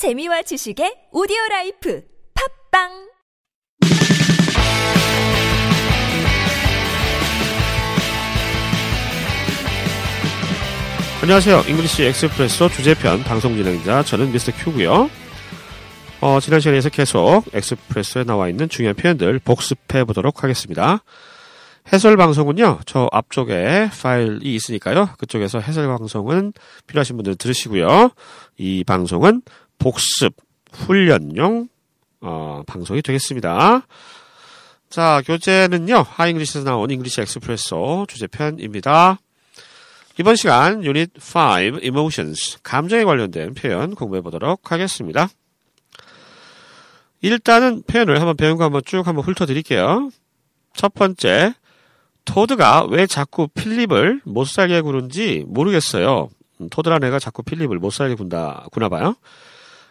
재미와 지식의 오디오 라이프 팟빵 안녕하세요. English Expresso 주제편 방송 진행자 저는 Mr. Q고요. 어, 지난 시간에서 계속 Expresso에 나와 있는 중요한 표현들 복습해 보도록 하겠습니다. 해설 방송은요, 저 앞쪽에 파일이 있으니까요. 그쪽에서 해설 방송은 필요하신 분들 들으시고요. 이 방송은 복습, 훈련용, 어, 방송이 되겠습니다. 자, 교재는요, 하잉글리시에서 나온 English Expresso 주제편입니다. 이번 시간 유닛 5 emotions 감정에 관련된 표현 공부해 보도록 하겠습니다. 일단은 표현을 한번 배운 거 한번 쭉 한번 훑어 드릴게요. 첫 번째 토드가 왜 자꾸 필립을 못 살게 구는지 모르겠어요. 음, 토드란 애가 자꾸 필립을 못 살게 군다 구나 봐요.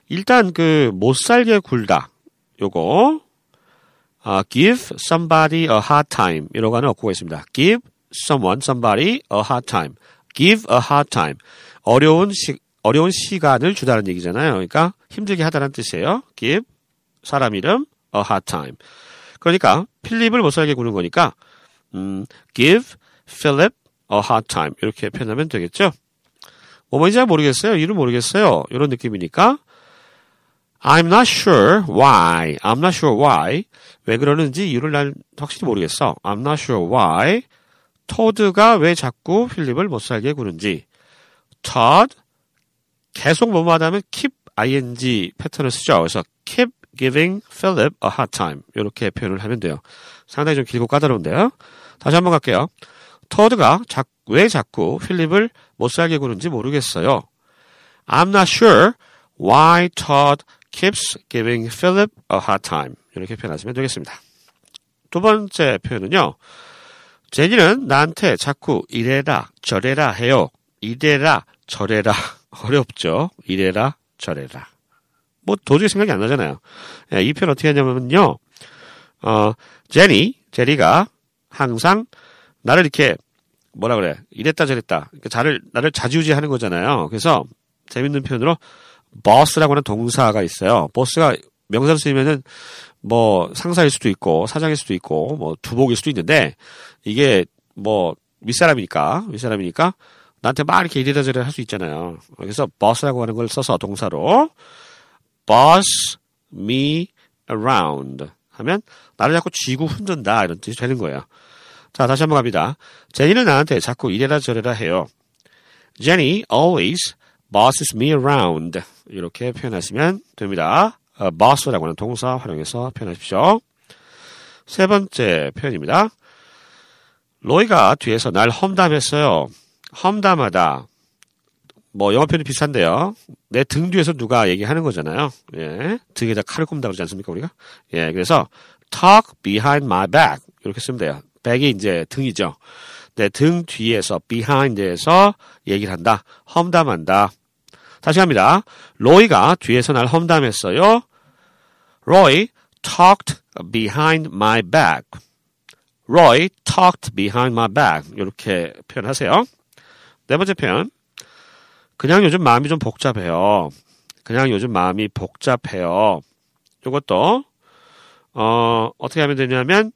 일단 그 못 살게 굴다 요거 아, give somebody a hard time 이라고 하는 어구가 있습니다. give someone, somebody a hard time. give a hard time. 어려운 시, 어려운 시간을 주다는 얘기잖아요. 그러니까 힘들게 하다는 뜻이에요. give 사람 이름 a hard time. 그러니까 필립을 못 살게 구는 거니까 음, give Philip a hard time 이렇게 표현하면 되겠죠. 뭐뭐인지 잘 모르겠어요. 이름 모르겠어요. 이런 느낌이니까 I'm not sure why. I'm not sure why. 왜 그러는지 이유를 난 확실히 모르겠어. I'm not sure why. 토드가 왜 자꾸 필립을 못 살게 구는지. Todd 계속 뭐뭐 하면 keep ing 패턴을 쓰죠. 그래서 keep giving Philip a hard time. 이렇게 표현을 하면 돼요. 상당히 좀 길고 까다로운데요. 다시 한번 갈게요. 토드가 자, 왜 자꾸 필립을 못 살게 구는지 모르겠어요. I'm not sure why Todd keeps giving Philip a hard time. 이렇게 표현하시면 되겠습니다. 두 번째 표현은요. 제니는 나한테 자꾸 이래라 저래라 해요. 이래라 저래라 어렵죠. 이래라 저래라. 뭐 도저히 생각이 안 나잖아요. 예, 이 표현 어떻게 하냐면요. 어, 제니, 제리가 항상 나를 이렇게 뭐라 그래 이랬다 저랬다 그러니까 나를 나를 자주지하는 거잖아요. 그래서 재밌는 표현으로 boss라고 하는 동사가 있어요. 보스가 명사로 쓰이면은 뭐 상사일 수도 있고 사장일 수도 있고 뭐 두목일 수도 있는데 이게 뭐 윗사람이니까 윗사람이니까 나한테 막 이렇게 이래라 저래라 할수 있잖아요. 그래서 boss라고 하는 걸 써서 동사로 boss me around 하면 나를 자꾸 쥐고 흔든다 이런 뜻이 되는 거예요. 자 다시 한번 갑니다. 제니는 나한테 자꾸 이래라 저래라 해요. Jenny always bosses me around 이렇게 표현하시면 됩니다. 어, boss라고 하는 동사 활용해서 표현하십시오. 세 번째 표현입니다. 로이가 뒤에서 날 험담했어요. 험담하다. 뭐 영어 표현이 비슷한데요. 내 등 뒤에서 누가 얘기하는 거잖아요. 예. 등에다 칼을 꼽는다 그러지 않습니까, 우리가? 예. 그래서 talk behind my back 이렇게 쓰면 돼요. back이 이제 등이죠. 내등 뒤에서 behind에서 얘기를 한다. 험담한다. 다시 합니다. 로이가 뒤에서 날 험담했어요. Roy talked behind my back. Roy talked behind my back. 이렇게 표현하세요. 네 번째 표현. 그냥 요즘 마음이 좀 복잡해요. 그냥 요즘 마음이 복잡해요. 이것도 어, 어떻게 하면 되냐면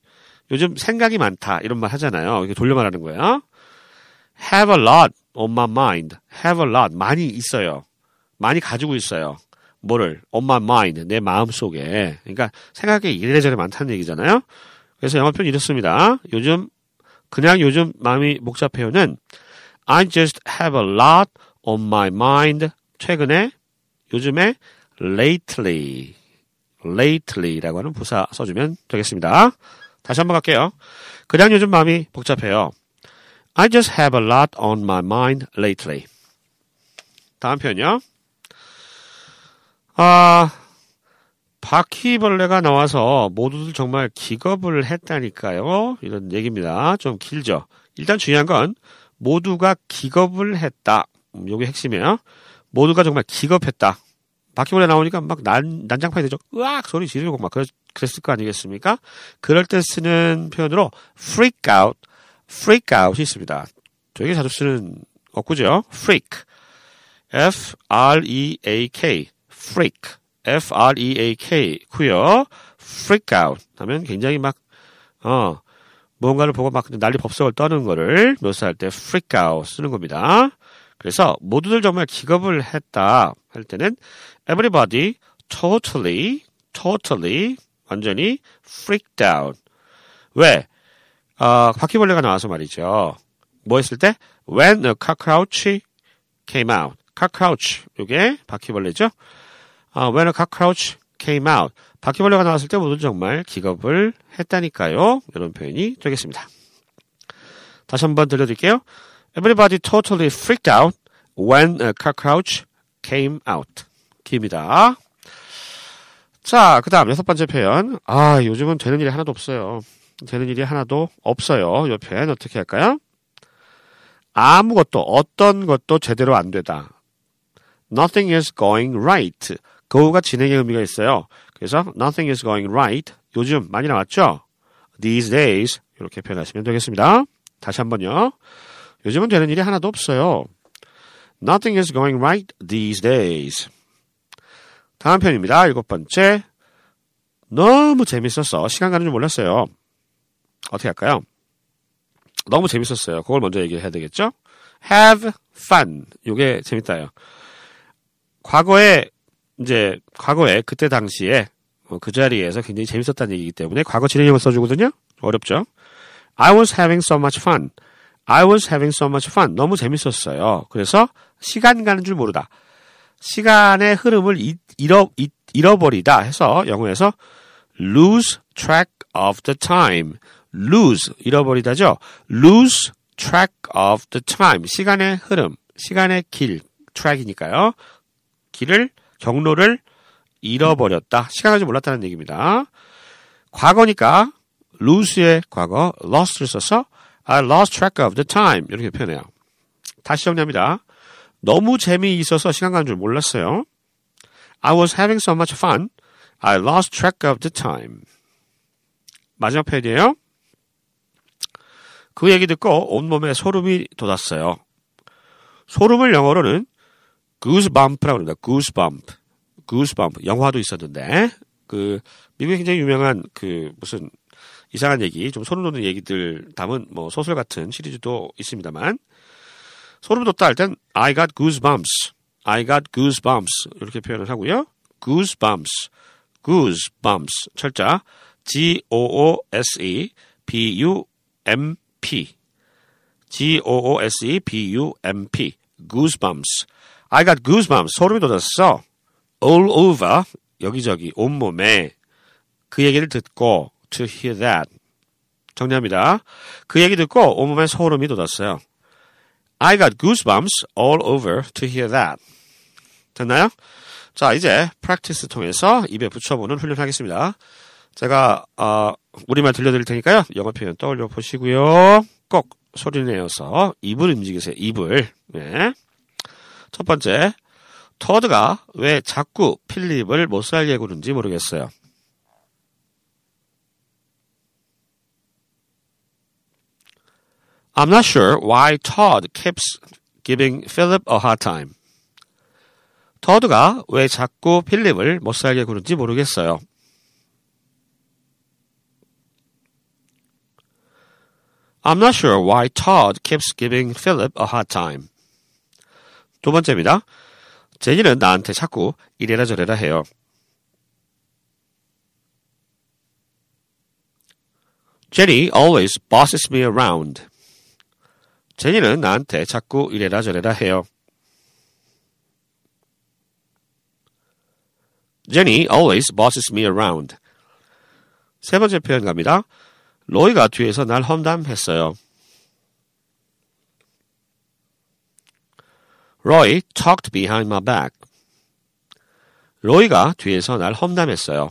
요즘 생각이 많다 이런 말 하잖아요. 이렇게 돌려 말하는 거예요. Have a lot on my mind. Have a lot 많이 있어요. 많이 가지고 있어요. 뭐를 on my mind 내 마음 속에. 그러니까 생각이 이래저래 많다는 얘기잖아요. 그래서 영어 표현 이렇습니다. 요즘 그냥 요즘 마음이 복잡해요는 I just have a lot on my mind. 최근에 요즘에 lately lately라고 하는 부사 써주면 되겠습니다. 다시 한번 갈게요. 그냥 요즘 마음이 복잡해요. I just have a lot on my mind lately. 다음 표현요. 아, 바퀴벌레가 나와서 모두들 정말 기겁을 했다니까요. 이런 얘기입니다. 좀 길죠. 일단 중요한 건 모두가 기겁을 했다. 음, 요게 핵심이에요. 모두가 정말 기겁했다. 바퀴벌레 나오니까 막 난, 난장판이 되죠. 으악! 소리 지르고 막 그랬, 그랬을 거 아니겠습니까? 그럴 때 쓰는 표현으로 freak out, freak out이 있습니다. 되게 자주 쓰는 어구죠. freak. F-R-E-A-K. freak, F-R-E-A-K 고요. freak out 하면 굉장히 막, 어, 뭔가를 보고 막 난리 법석을 떠는 거를 묘사할 때 freak out 쓰는 겁니다. 그래서 모두들 정말 기겁을 했다 할 때는 everybody totally, totally 완전히 freaked out. 왜? 어, 바퀴벌레가 나와서 말이죠. 뭐 했을 때? When a cockroach came out. cockroach. 요게 바퀴벌레죠. 어, when a cockroach came out. 바퀴벌레가 나왔을 때 모두 정말 기겁을 했다니까요. 이런 표현이 되겠습니다. 다시 한번 들려드릴게요. Everybody totally freaked out when a cockroach came out. 기입니다. 자, 그 다음 여섯 번째 표현. 아, 요즘은 되는 일이 하나도 없어요. 되는 일이 하나도 없어요. 이 표현 어떻게 할까요? 아무것도, 어떤 것도 제대로 안 되다. Nothing is going right. go가 진행의 의미가 있어요. 그래서 nothing is going right. 요즘 많이 나왔죠? these days. 이렇게 표현하시면 되겠습니다. 다시 한번요. 요즘은 되는 일이 하나도 없어요. Nothing is going right these days. 다음 편입니다. 일곱 번째. 너무 재밌었어. 시간 가는 줄 몰랐어요. 어떻게 할까요? 너무 재밌었어요. 그걸 먼저 얘기해야 되겠죠? have fun. 요게 재밌다요. 과거에 이제 과거에 그때 당시에 그 자리에서 굉장히 재밌었다는 얘기이기 때문에 과거 진행형을 써주거든요. 어렵죠? I was having so much fun. I was having so much fun. 너무 재밌었어요. 그래서 시간 가는 줄 모르다. 시간의 흐름을 잃어, 잃어버리다 해서 영어에서 lose track of the time. lose 잃어버리다죠. lose track of the time. 시간의 흐름, 시간의 길, track이니까요. 길을 경로를 잃어버렸다. 시간 가지 몰랐다는 얘기입니다. 과거니까 lose의 과거 lost를 써서 I lost track of the time 이렇게 표현해요. 다시 정리합니다. 너무 재미있어서 시간 가는 줄 몰랐어요. I was having so much fun. I lost track of the time. 마지막 표현이에요. 그 얘기 듣고 온몸에 소름이 돋았어요. 소름을 영어로는 goosebump라고 합니다. goosebump. goosebump. 영화도 있었는데, 그, 미국에 굉장히 유명한 그, 무슨, 이상한 얘기, 좀 소름 돋는 얘기들 담은 뭐 소설 같은 시리즈도 있습니다만, 소름 돋다 할 땐 I got goosebumps. I got goosebumps. 이렇게 표현을 하고요. goosebumps. goosebumps. 철자. G-O-O-S-E B-U-M-P. G-O-O-S-E B-U-M-P. goosebumps. I got goosebumps. 소름이 돋았어. all over. 여기저기. 온몸에. 그 얘기를 듣고 to hear that. 정리합니다. 그 얘기 듣고 온몸에 소름이 돋았어요. I got goosebumps all over to hear that. 됐나요? 자, 이제 practice 통해서 입에 붙여보는 훈련하겠습니다. 제가 어, 우리말 들려드릴 테니까요. 영어 표현 떠올려 보시고요. 꼭 소리 내어서 입을 움직이세요. 입을. 네. 첫 번째, 터드가 왜 자꾸 필립을 못 살게 구는지 모르겠어요. I'm not sure why Todd keeps giving Philip a hard time. 터드가 왜 자꾸 필립을 못 살게 구는지 모르겠어요. I'm not sure why Todd keeps giving Philip a hard time. 두 번째입니다. 제니는 나한테 자꾸 이래라 저래라 해요. Jenny always bosses me around. 제니는 나한테 자꾸 이래라 저래라 해요. Jenny always bosses me around. 세 번째 표현 갑니다. 로이가 뒤에서 날 험담했어요. Roy talked behind my back. 로이가 뒤에서 날 험담했어요.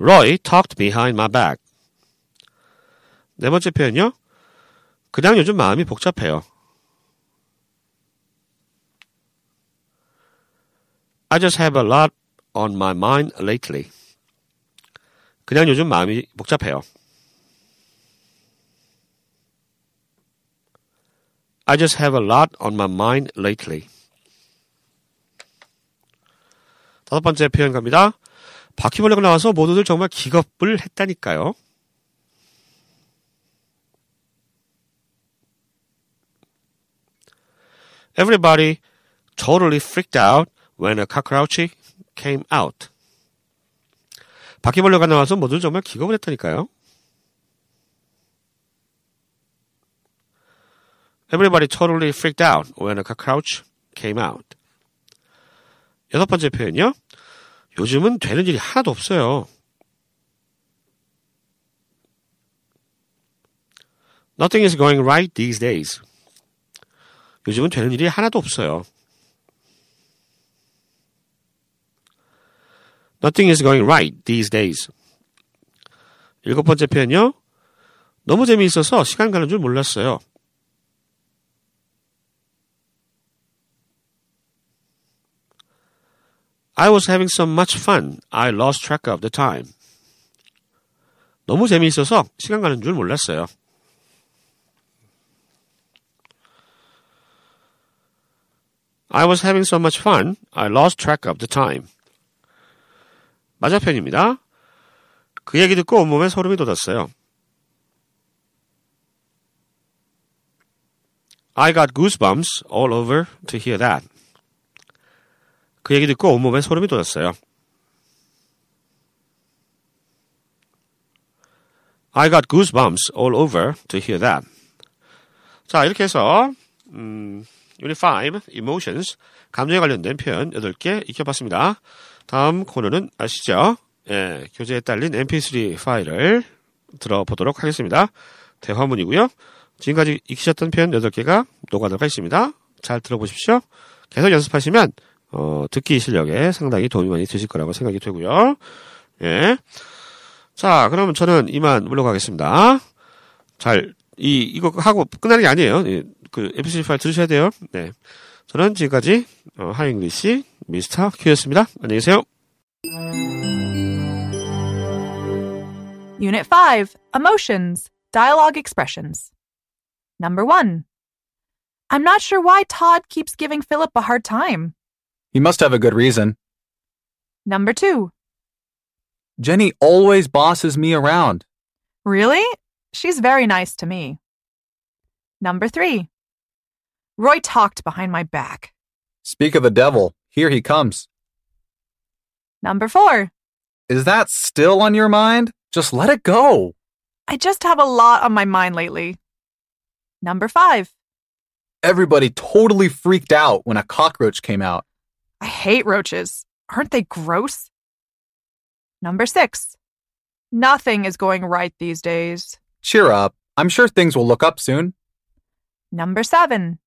Roy talked behind my back. 네 번째 표현요. 그냥 요즘 마음이 복잡해요. I just have a lot on my mind lately. 그냥 요즘 마음이 복잡해요. I just have a lot on my mind lately. 다섯 번째 표현 갑니다. 바퀴벌레가 나와서 모두들 정말 기겁을 했다니까요. Everybody totally freaked out when a cockroach came out. 바퀴벌레가 나와서 모두들 정말 기겁을 했다니까요. Everybody totally freaked out when a cockroach came out. 여섯 번째 표현이요. 요즘은 되는 일이 하나도 없어요. Nothing is going right these days. 요즘은 되는 일이 하나도 없어요. Nothing is going right these days. 일곱 번째 표현요. 너무 재미있어서 시간 가는 줄 몰랐어요. I was having so much fun. I lost track of the time. 너무 재미있어서 시간 가는 줄 몰랐어요. I was having so much fun. I lost track of the time. 맞아편입니다. 그 얘기 듣고 온몸에 소름이 돋았어요. I got goosebumps all over to hear that. 그 얘기 듣고 온몸에 소름이 돋았어요. I got goosebumps all over to hear that. 자, 이렇게 해서 음, Unit 5, Emotions, 감정에 관련된 표현 8개 익혀봤습니다. 다음 코너는 아시죠? 예, 교재에 딸린 mp3 파일을 들어보도록 하겠습니다. 대화문이고요. 지금까지 익히셨던 표현 8개가 녹아들어가 있습니다. 잘 들어보십시오. 계속 연습하시면 어, 듣기 실력에 상당히 도움이 많이 되실 거라고 생각이 되고요. 예. 자, 그러면 저는 이만 물러가겠습니다. 잘, 이, 이거 하고 끝나는 게 아니에요. 예, 그, mp3 파일 들으셔야 돼요. 네. 저는 지금까지, 어, 하잉글리시 미스터 큐였습니다. 안녕히 계세요. Unit 5 Emotions, Dialogue Expressions. Number 1. I'm not sure why Todd keeps giving Philip a hard time. He must have a good reason. Number 2. Jenny always bosses me around. Really? She's very nice to me. Number 3. Roy talked behind my back. Speak of the devil, here he comes. Number 4. Is that still on your mind? Just let it go. I just have a lot on my mind lately. Number 5. Everybody totally freaked out when a cockroach came out. I hate roaches. Aren't they gross? Number 6. Nothing is going right these days. Cheer up. I'm sure things will look up soon. Number 7.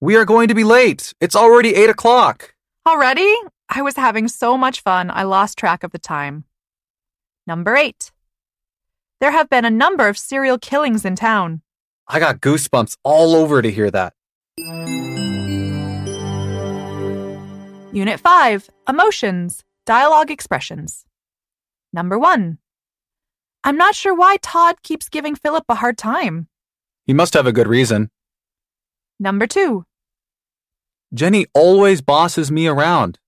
We are going to be late. It's already 8 o'clock. Already? I was having so much fun, I lost track of the time. Number 8. There have been a number of serial killings in town. I got goosebumps all over to hear that. Unit 5 Emotions, Dialogue Expressions. Number 1. I'm not sure why Todd keeps giving Philip a hard time. He must have a good reason. Number 2. Jenny always bosses me around.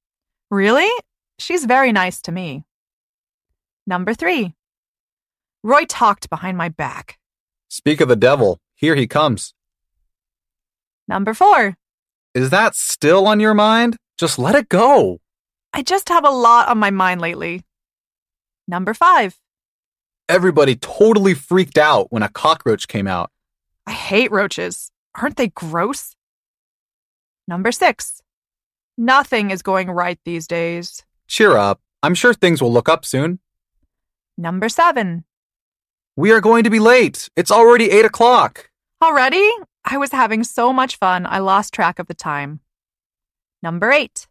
Really? She's very nice to me. Number 3. Roy talked behind my back. Speak of the devil, here he comes. Number 4. Is that still on your mind? Just let it go. I just have a lot on my mind lately. Number 5. Everybody totally freaked out when a cockroach came out. I hate roaches. Aren't they gross? Number 6. Nothing is going right these days. Cheer up. I'm sure things will look up soon. Number 7. We are going to be late. It's already 8 o'clock. Already? I was having so much fun, I lost track of the time. Number 8.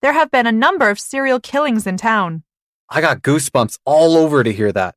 There have been a number of serial killings in town. I got goosebumps all over to hear that.